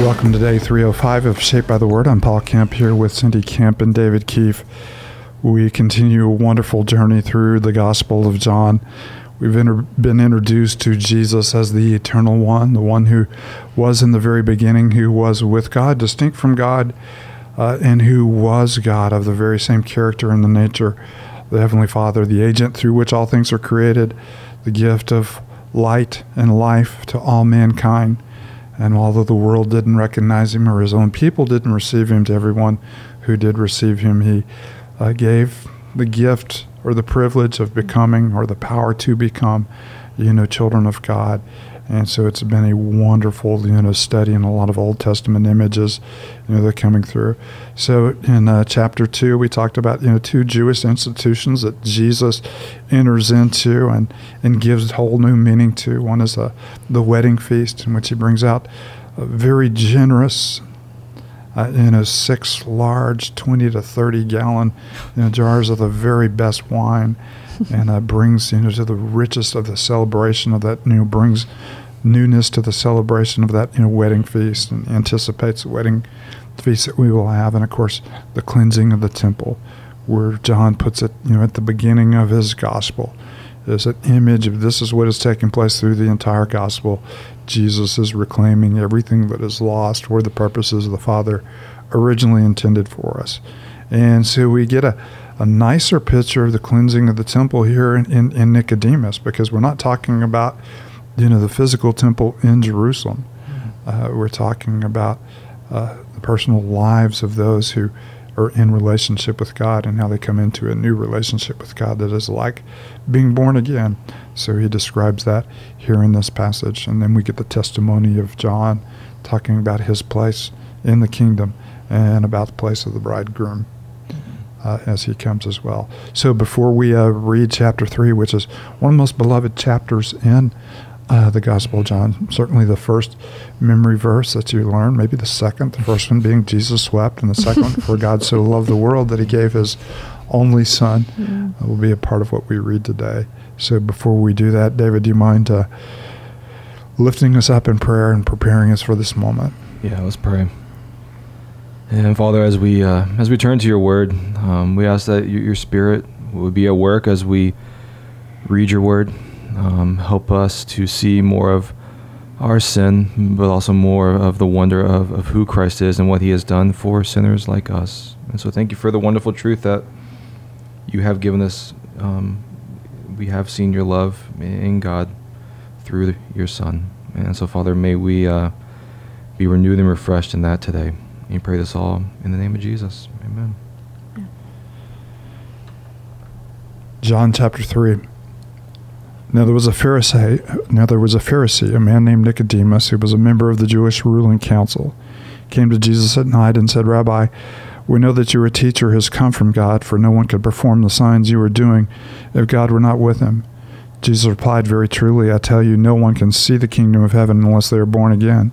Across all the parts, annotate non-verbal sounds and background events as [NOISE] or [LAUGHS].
Welcome to day 305 of Shaped by the Word. I'm Paul Camp here with Cindy Camp and David Keefe. We continue a wonderful journey through the Gospel of John. We've inter- been introduced to Jesus as the eternal one, the one who was in the very beginning, who was with God, distinct from God, uh, and who was God of the very same character and the nature. The Heavenly Father, the agent through which all things are created, the gift of light and life to all mankind and although the world didn't recognize him or his own people didn't receive him, to everyone who did receive him, he uh, gave the gift or the privilege of becoming or the power to become, you know, children of God. And so it's been a wonderful, you know, study in a lot of Old Testament images, you know, that are coming through. So in uh, chapter two, we talked about, you know, two Jewish institutions that Jesus enters into and, and gives whole new meaning to. One is uh, the wedding feast, in which he brings out a very generous, uh, you know, six large 20 to 30 gallon you know, jars of the very best wine [LAUGHS] and uh, brings you know to the richest of the celebration of that you know brings newness to the celebration of that you know wedding feast and anticipates the wedding feast that we will have. And of course the cleansing of the temple where John puts it you know at the beginning of his gospel. Is an image of this is what is taking place through the entire gospel. Jesus is reclaiming everything that is lost for the purposes of the Father originally intended for us. And so we get a a nicer picture of the cleansing of the temple here in, in, in, Nicodemus because we're not talking about you know the physical temple in Jerusalem. Uh, we're talking about uh, the personal lives of those who are in relationship with God and how they come into a new relationship with God that is like being born again. So he describes that here in this passage. And then we get the testimony of John talking about his place in the kingdom and about the place of the bridegroom uh, as he comes as well. So before we uh, read chapter 3, which is one of the most beloved chapters in uh, the Gospel of John, certainly the first memory verse that you learn, maybe the second, the first one being Jesus wept, and the second one, for God so loved the world that he gave his only son, mm-hmm. will be a part of what we read today. So before we do that, David, do you mind uh, lifting us up in prayer and preparing us for this moment? Yeah, let's pray. And Father, as we uh, as we turn to Your Word, um, we ask that Your Spirit would be at work as we read Your Word. Um, help us to see more of our sin, but also more of the wonder of, of who Christ is and what He has done for sinners like us. And so, thank you for the wonderful truth that You have given us. Um, we have seen Your love in God through Your Son. And so, Father, may we uh, be renewed and refreshed in that today. And you pray this all in the name of Jesus. Amen. John chapter 3. Now there was a Pharisee, now there was a Pharisee, a man named Nicodemus, who was a member of the Jewish ruling council, came to Jesus at night and said, Rabbi, we know that you are a teacher who has come from God, for no one could perform the signs you are doing if God were not with him. Jesus replied, Very truly, I tell you, no one can see the kingdom of heaven unless they are born again.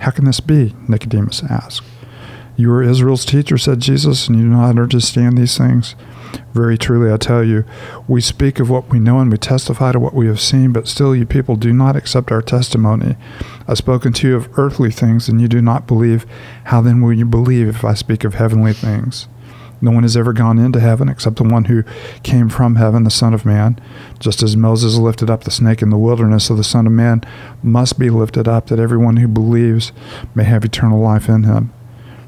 How can this be? Nicodemus asked. You are Israel's teacher, said Jesus, and you do not understand these things. Very truly, I tell you, we speak of what we know and we testify to what we have seen, but still you people do not accept our testimony. I've spoken to you of earthly things, and you do not believe. How then will you believe if I speak of heavenly things? No one has ever gone into heaven except the one who came from heaven, the Son of Man. Just as Moses lifted up the snake in the wilderness, so the Son of Man must be lifted up, that everyone who believes may have eternal life in him.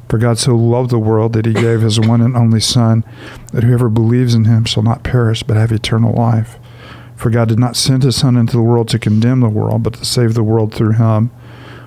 For God so loved the world that he gave his one and only Son, that whoever believes in him shall not perish, but have eternal life. For God did not send his Son into the world to condemn the world, but to save the world through him.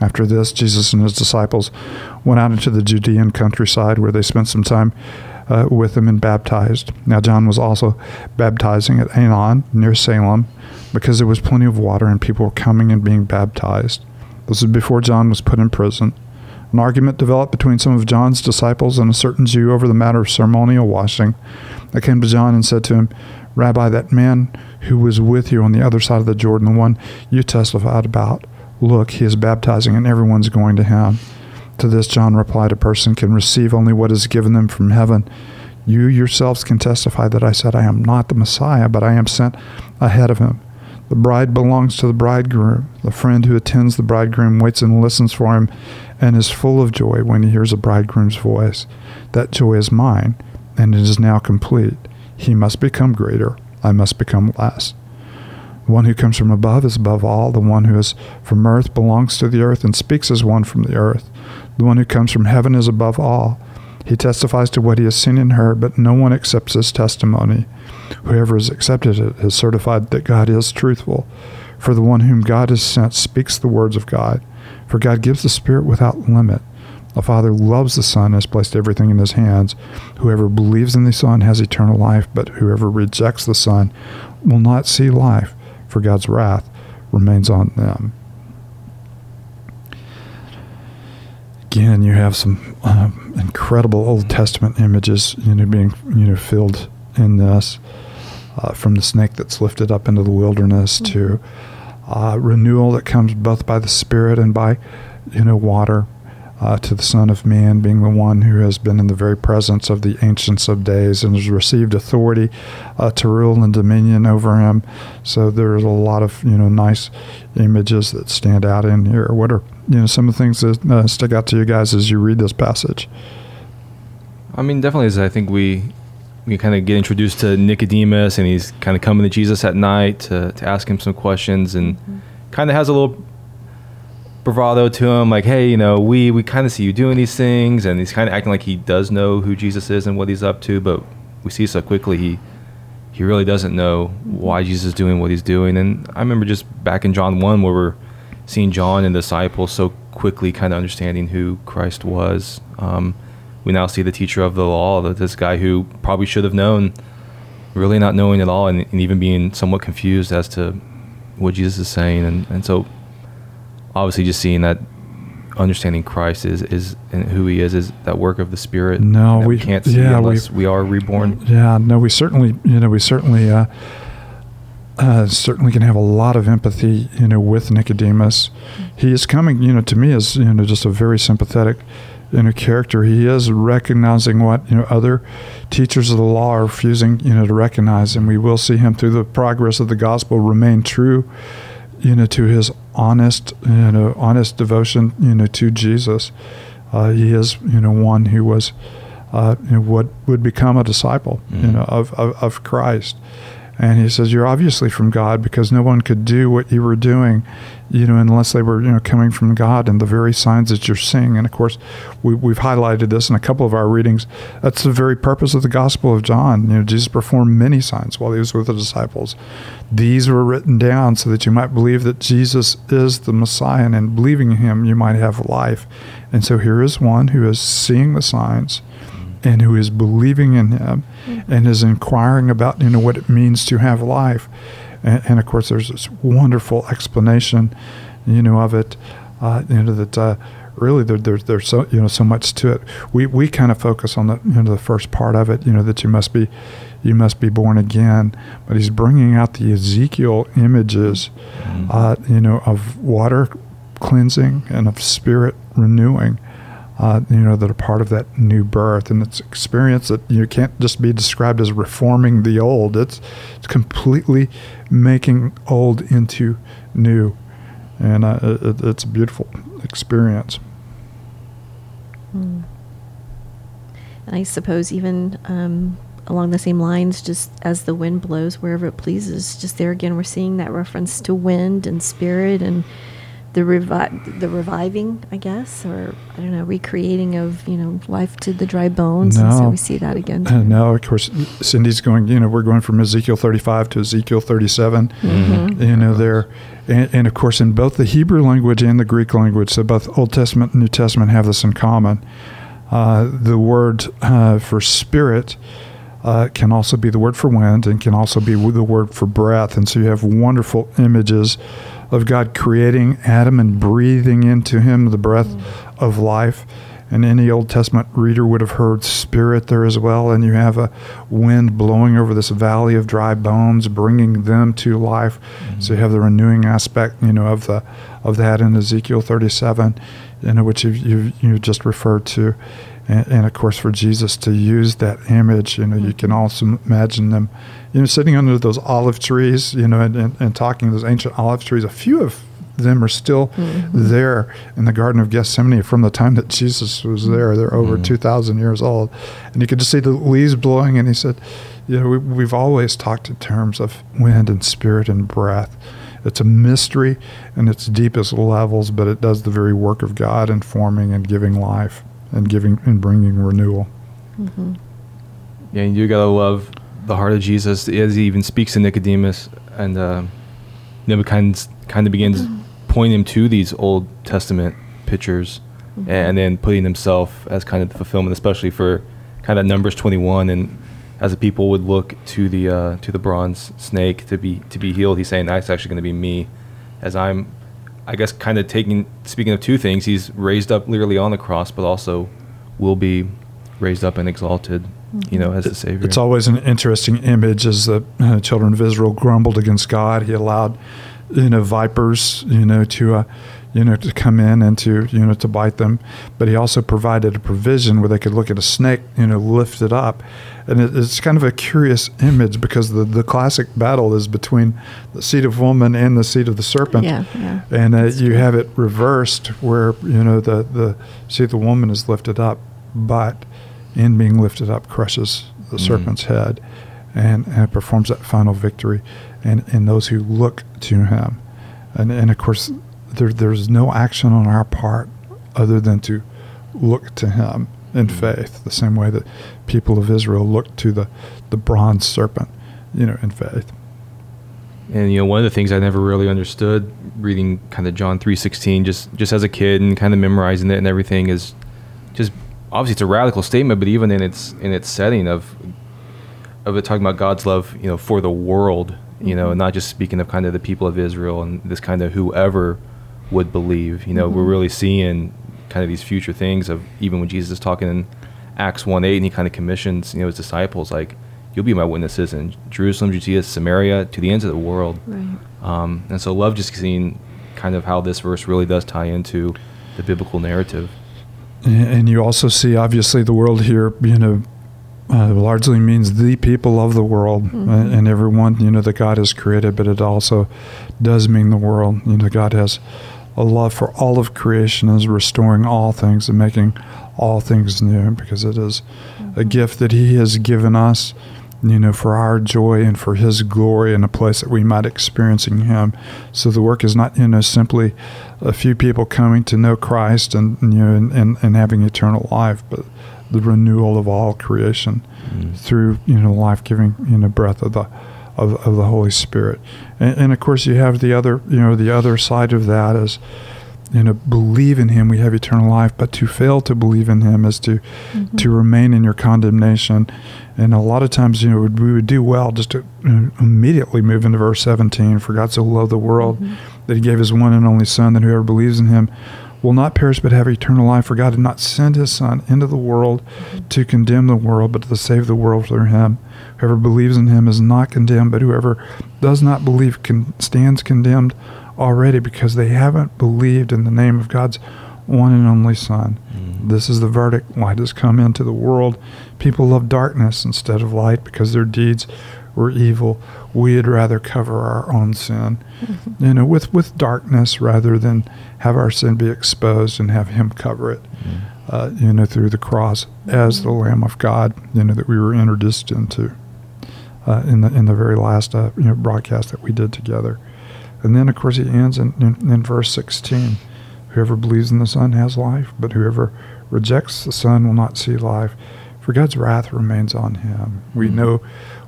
After this, Jesus and his disciples went out into the Judean countryside where they spent some time uh, with him and baptized. Now, John was also baptizing at Aenon near Salem because there was plenty of water and people were coming and being baptized. This was before John was put in prison. An argument developed between some of John's disciples and a certain Jew over the matter of ceremonial washing. They came to John and said to him, Rabbi, that man who was with you on the other side of the Jordan, the one you testified about, look, he is baptizing and everyone's going to him. To this, John replied, A person can receive only what is given them from heaven. You yourselves can testify that I said, I am not the Messiah, but I am sent ahead of him. The bride belongs to the bridegroom. The friend who attends the bridegroom waits and listens for him and is full of joy when he hears a bridegroom's voice. That joy is mine, and it is now complete. He must become greater, I must become less. The one who comes from above is above all. The one who is from earth belongs to the earth and speaks as one from the earth. The one who comes from heaven is above all. He testifies to what he has seen and heard, but no one accepts his testimony. Whoever has accepted it has certified that God is truthful. For the one whom God has sent speaks the words of God. For God gives the Spirit without limit. The Father loves the Son and has placed everything in his hands. Whoever believes in the Son has eternal life, but whoever rejects the Son will not see life, for God's wrath remains on them. Again, you have some um, incredible Old Testament images, you know, being you know filled in this, uh, from the snake that's lifted up into the wilderness mm-hmm. to uh, renewal that comes both by the Spirit and by, you know, water. Uh, to the Son of Man, being the one who has been in the very presence of the Ancients of Days and has received authority uh, to rule and dominion over him. So there's a lot of you know nice images that stand out in here. What are you know some of the things that uh, stick out to you guys as you read this passage? I mean, definitely, as I think we we kind of get introduced to Nicodemus, and he's kind of coming to Jesus at night to, to ask him some questions, and mm-hmm. kind of has a little bravado to him, like, "Hey, you know, we we kind of see you doing these things," and he's kind of acting like he does know who Jesus is and what he's up to, but we see so quickly he he really doesn't know why Jesus is doing what he's doing. And I remember just back in John one, where we're seeing John and the disciples so quickly, kind of understanding who Christ was. Um, we now see the teacher of the law, this guy who probably should have known, really not knowing at all, and, and even being somewhat confused as to what Jesus is saying. And, and so, obviously, just seeing that understanding Christ is is and who He is is that work of the Spirit. No, we, we, can't see yeah, unless we, we are reborn. Yeah, no, we certainly, you know, we certainly, uh, uh, certainly can have a lot of empathy, you know, with Nicodemus. He is coming, you know, to me as you know just a very sympathetic in a character. He is recognizing what you know other teachers of the law are refusing you know to recognize, and we will see him through the progress of the gospel remain true, you know, to his honest you know honest devotion you know to Jesus. Uh, he is you know one who was uh, you know, what would become a disciple mm-hmm. you know of, of, of Christ. And he says, You're obviously from God because no one could do what you were doing, you know, unless they were, you know, coming from God and the very signs that you're seeing. And of course, we, we've highlighted this in a couple of our readings. That's the very purpose of the Gospel of John. You know, Jesus performed many signs while he was with the disciples. These were written down so that you might believe that Jesus is the Messiah, and in believing in him, you might have life. And so here is one who is seeing the signs and who is believing in him mm-hmm. and is inquiring about you know what it means to have life and, and of course there's this wonderful explanation you know of it uh, you know that uh, really there, there, there's so you know so much to it we we kind of focus on the you know the first part of it you know that you must be you must be born again but he's bringing out the Ezekiel images mm-hmm. uh, you know of water cleansing and of spirit renewing uh, you know, that are part of that new birth. And it's experience that you can't just be described as reforming the old. It's, it's completely making old into new. And uh, it, it's a beautiful experience. Hmm. I suppose even um, along the same lines, just as the wind blows wherever it pleases, just there again, we're seeing that reference to wind and spirit and the revi- the reviving, I guess, or I don't know, recreating of you know life to the dry bones, and so we see that again. [LAUGHS] Uh, too. now, of course, Cindy's going. You know, we're going from Ezekiel 35 to Ezekiel 37. Mhm. You know, there, and, and of course, in both the Hebrew language and the Greek language, so both Old Testament and New Testament have this in common. Uh, the word uh, for spirit uh, can also be the word for wind, and can also be the word for breath. And so you have wonderful images of God creating Adam and breathing into him the breath of life. And any Old Testament reader would have heard spirit there as well. And you have a wind blowing over this valley of dry bones, bringing them to life. Mm-hmm. So you have the renewing aspect, you know, of the of that in Ezekiel 37, you know, which you you you just referred to. And, and of course, for Jesus to use that image, you know, you can also imagine them, you know, sitting under those olive trees, you know, and, and, and talking those ancient olive trees. A few of them are still there in the Garden of Gethsemane from the time that Jesus was there. They're over Mhm. 2,000 years old. And you could just see the leaves blowing. And he said, You know, we, we've always talked in terms of wind and spirit and breath. It's a mystery in its deepest levels, but it does the very work of God in forming and giving life and giving and bringing renewal. Mhm. Yeah, and you gotta love the heart of Jesus as he even speaks to Nicodemus, and uh, Nebuchadnezzar kind of begins pointing him to these Old Testament pictures, Mhm. and then putting himself as kind of the fulfillment, especially for kind of Numbers 21, and as the people would look to the uh, to the bronze snake to be to be healed, he's saying that's actually going to be me, as I'm, I guess, kind of taking speaking of two things. He's raised up literally on the cross, but also will be raised up and exalted, you know, as the Savior. It's always an interesting image as the uh, children of Israel grumbled against God. He allowed, you know, vipers, you know, to, uh, you know, to come in and to, you know, to bite them. But he also provided a provision where they could look at a snake, you know, lift it up. And it, it's kind of a curious image because the, the classic battle is between the seed of woman and the seed of the serpent. Yeah, yeah. And uh, you have it reversed where, you know, the, the seed of the woman is lifted up, but in being lifted up crushes the Mhm. serpent's head and, and performs that final victory and, and those who look to him. And, and of course, there, there's no action on our part other than to look to him in Mhm. faith, the same way that people of Israel looked to the, the bronze serpent, you know, in faith. And you know, one of the things I never really understood reading kind of John three sixteen, just just as a kid and kind of memorizing it and everything, is just obviously it's a radical statement, but even in its in its setting of of it talking about God's love, you know, for the world, you know, Mhm. not just speaking of kind of the people of Israel and this kind of whoever would believe. You know, we're Mhm. really seeing kind of these future things of even when Jesus is talking in Acts one eight and he kind of commissions, you know, his disciples like, You'll be my witnesses in Jerusalem, Judea, Samaria, to the ends of the world. Right. Um, and so love just seeing kind of how this verse really does tie into the biblical narrative. And you also see, obviously, the world here, you know, uh, largely means the people of the world Mhm. uh, and everyone, you know, that God has created, but it also does mean the world. You know, God has a love for all of creation, is restoring all things and making all things new because it is a Mhm. gift that He has given us, you know, for our joy and for His glory in a place that we might experiencing Him. So the work is not, you know, simply a few people coming to know Christ and you know and, and, and having eternal life, but the renewal of all creation through you know life giving you know breath of the of, of the Holy Spirit. And, and of course you have the other you know the other side of that is you know believe in him we have eternal life but to fail to believe in him is to Mhm. to remain in your condemnation and a lot of times you know we would do well just to immediately move into verse 17 for God so loved the world Mhm. that he gave his one and only son that whoever believes in him will not perish but have eternal life. For God did not send his son into the world to condemn the world but to save the world through him. Whoever believes in him is not condemned but whoever does not believe con- stands condemned already because they haven't believed in the name of God's one and only son. Mm. this is the verdict. Light has come into the world. People love darkness instead of light because their deeds were evil we'd rather cover our own sin Mhm. you know, with, with darkness rather than have our sin be exposed and have Him cover it, Mm. uh, you know, through the cross as the Lamb of God, you know, that we were introduced into uh, in the in the very last uh, you know broadcast that we did together. And then, of course, he ends in, in, in verse 16 Whoever believes in the Son has life, but whoever rejects the Son will not see life, for God's wrath remains on him. We Mm-hmm. know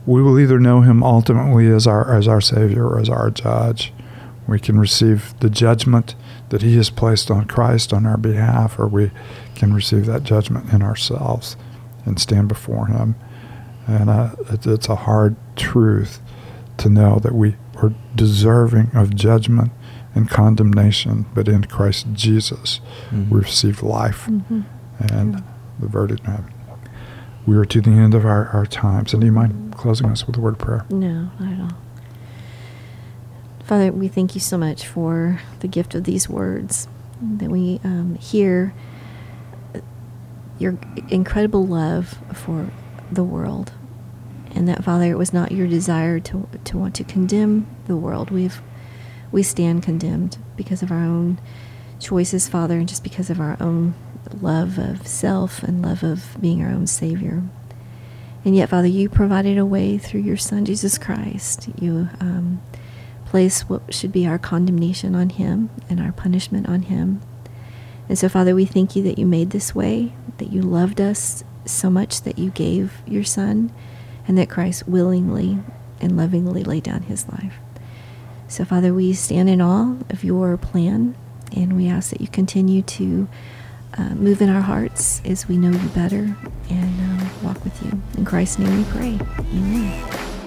we will either know him ultimately as our as our Savior or as our judge. We can receive the judgment that he has placed on Christ on our behalf, or we can receive that judgment in ourselves and stand before him. And uh, it, it's a hard truth to know that we are deserving of judgment and condemnation, but in Christ Jesus Mhm. we receive life Mhm. and Yeah. the verdict. We are to the end of our, our time. So, do you mind closing us with a word of prayer? No, not at all. Father, we thank you so much for the gift of these words that we um, hear your incredible love for the world, and that Father, it was not your desire to to want to condemn the world. We've we stand condemned because of our own choices, Father, and just because of our own love of self and love of being our own Savior. And yet, Father, you provided a way through your Son, Jesus Christ. You um, place what should be our condemnation on him and our punishment on him. And so, Father, we thank you that you made this way, that you loved us so much that you gave your Son, and that Christ willingly and lovingly laid down his life. So, Father, we stand in awe of your plan, and we ask that you continue to uh, move in our hearts as we know you better and um, walk with you. In Christ's name we pray. Amen.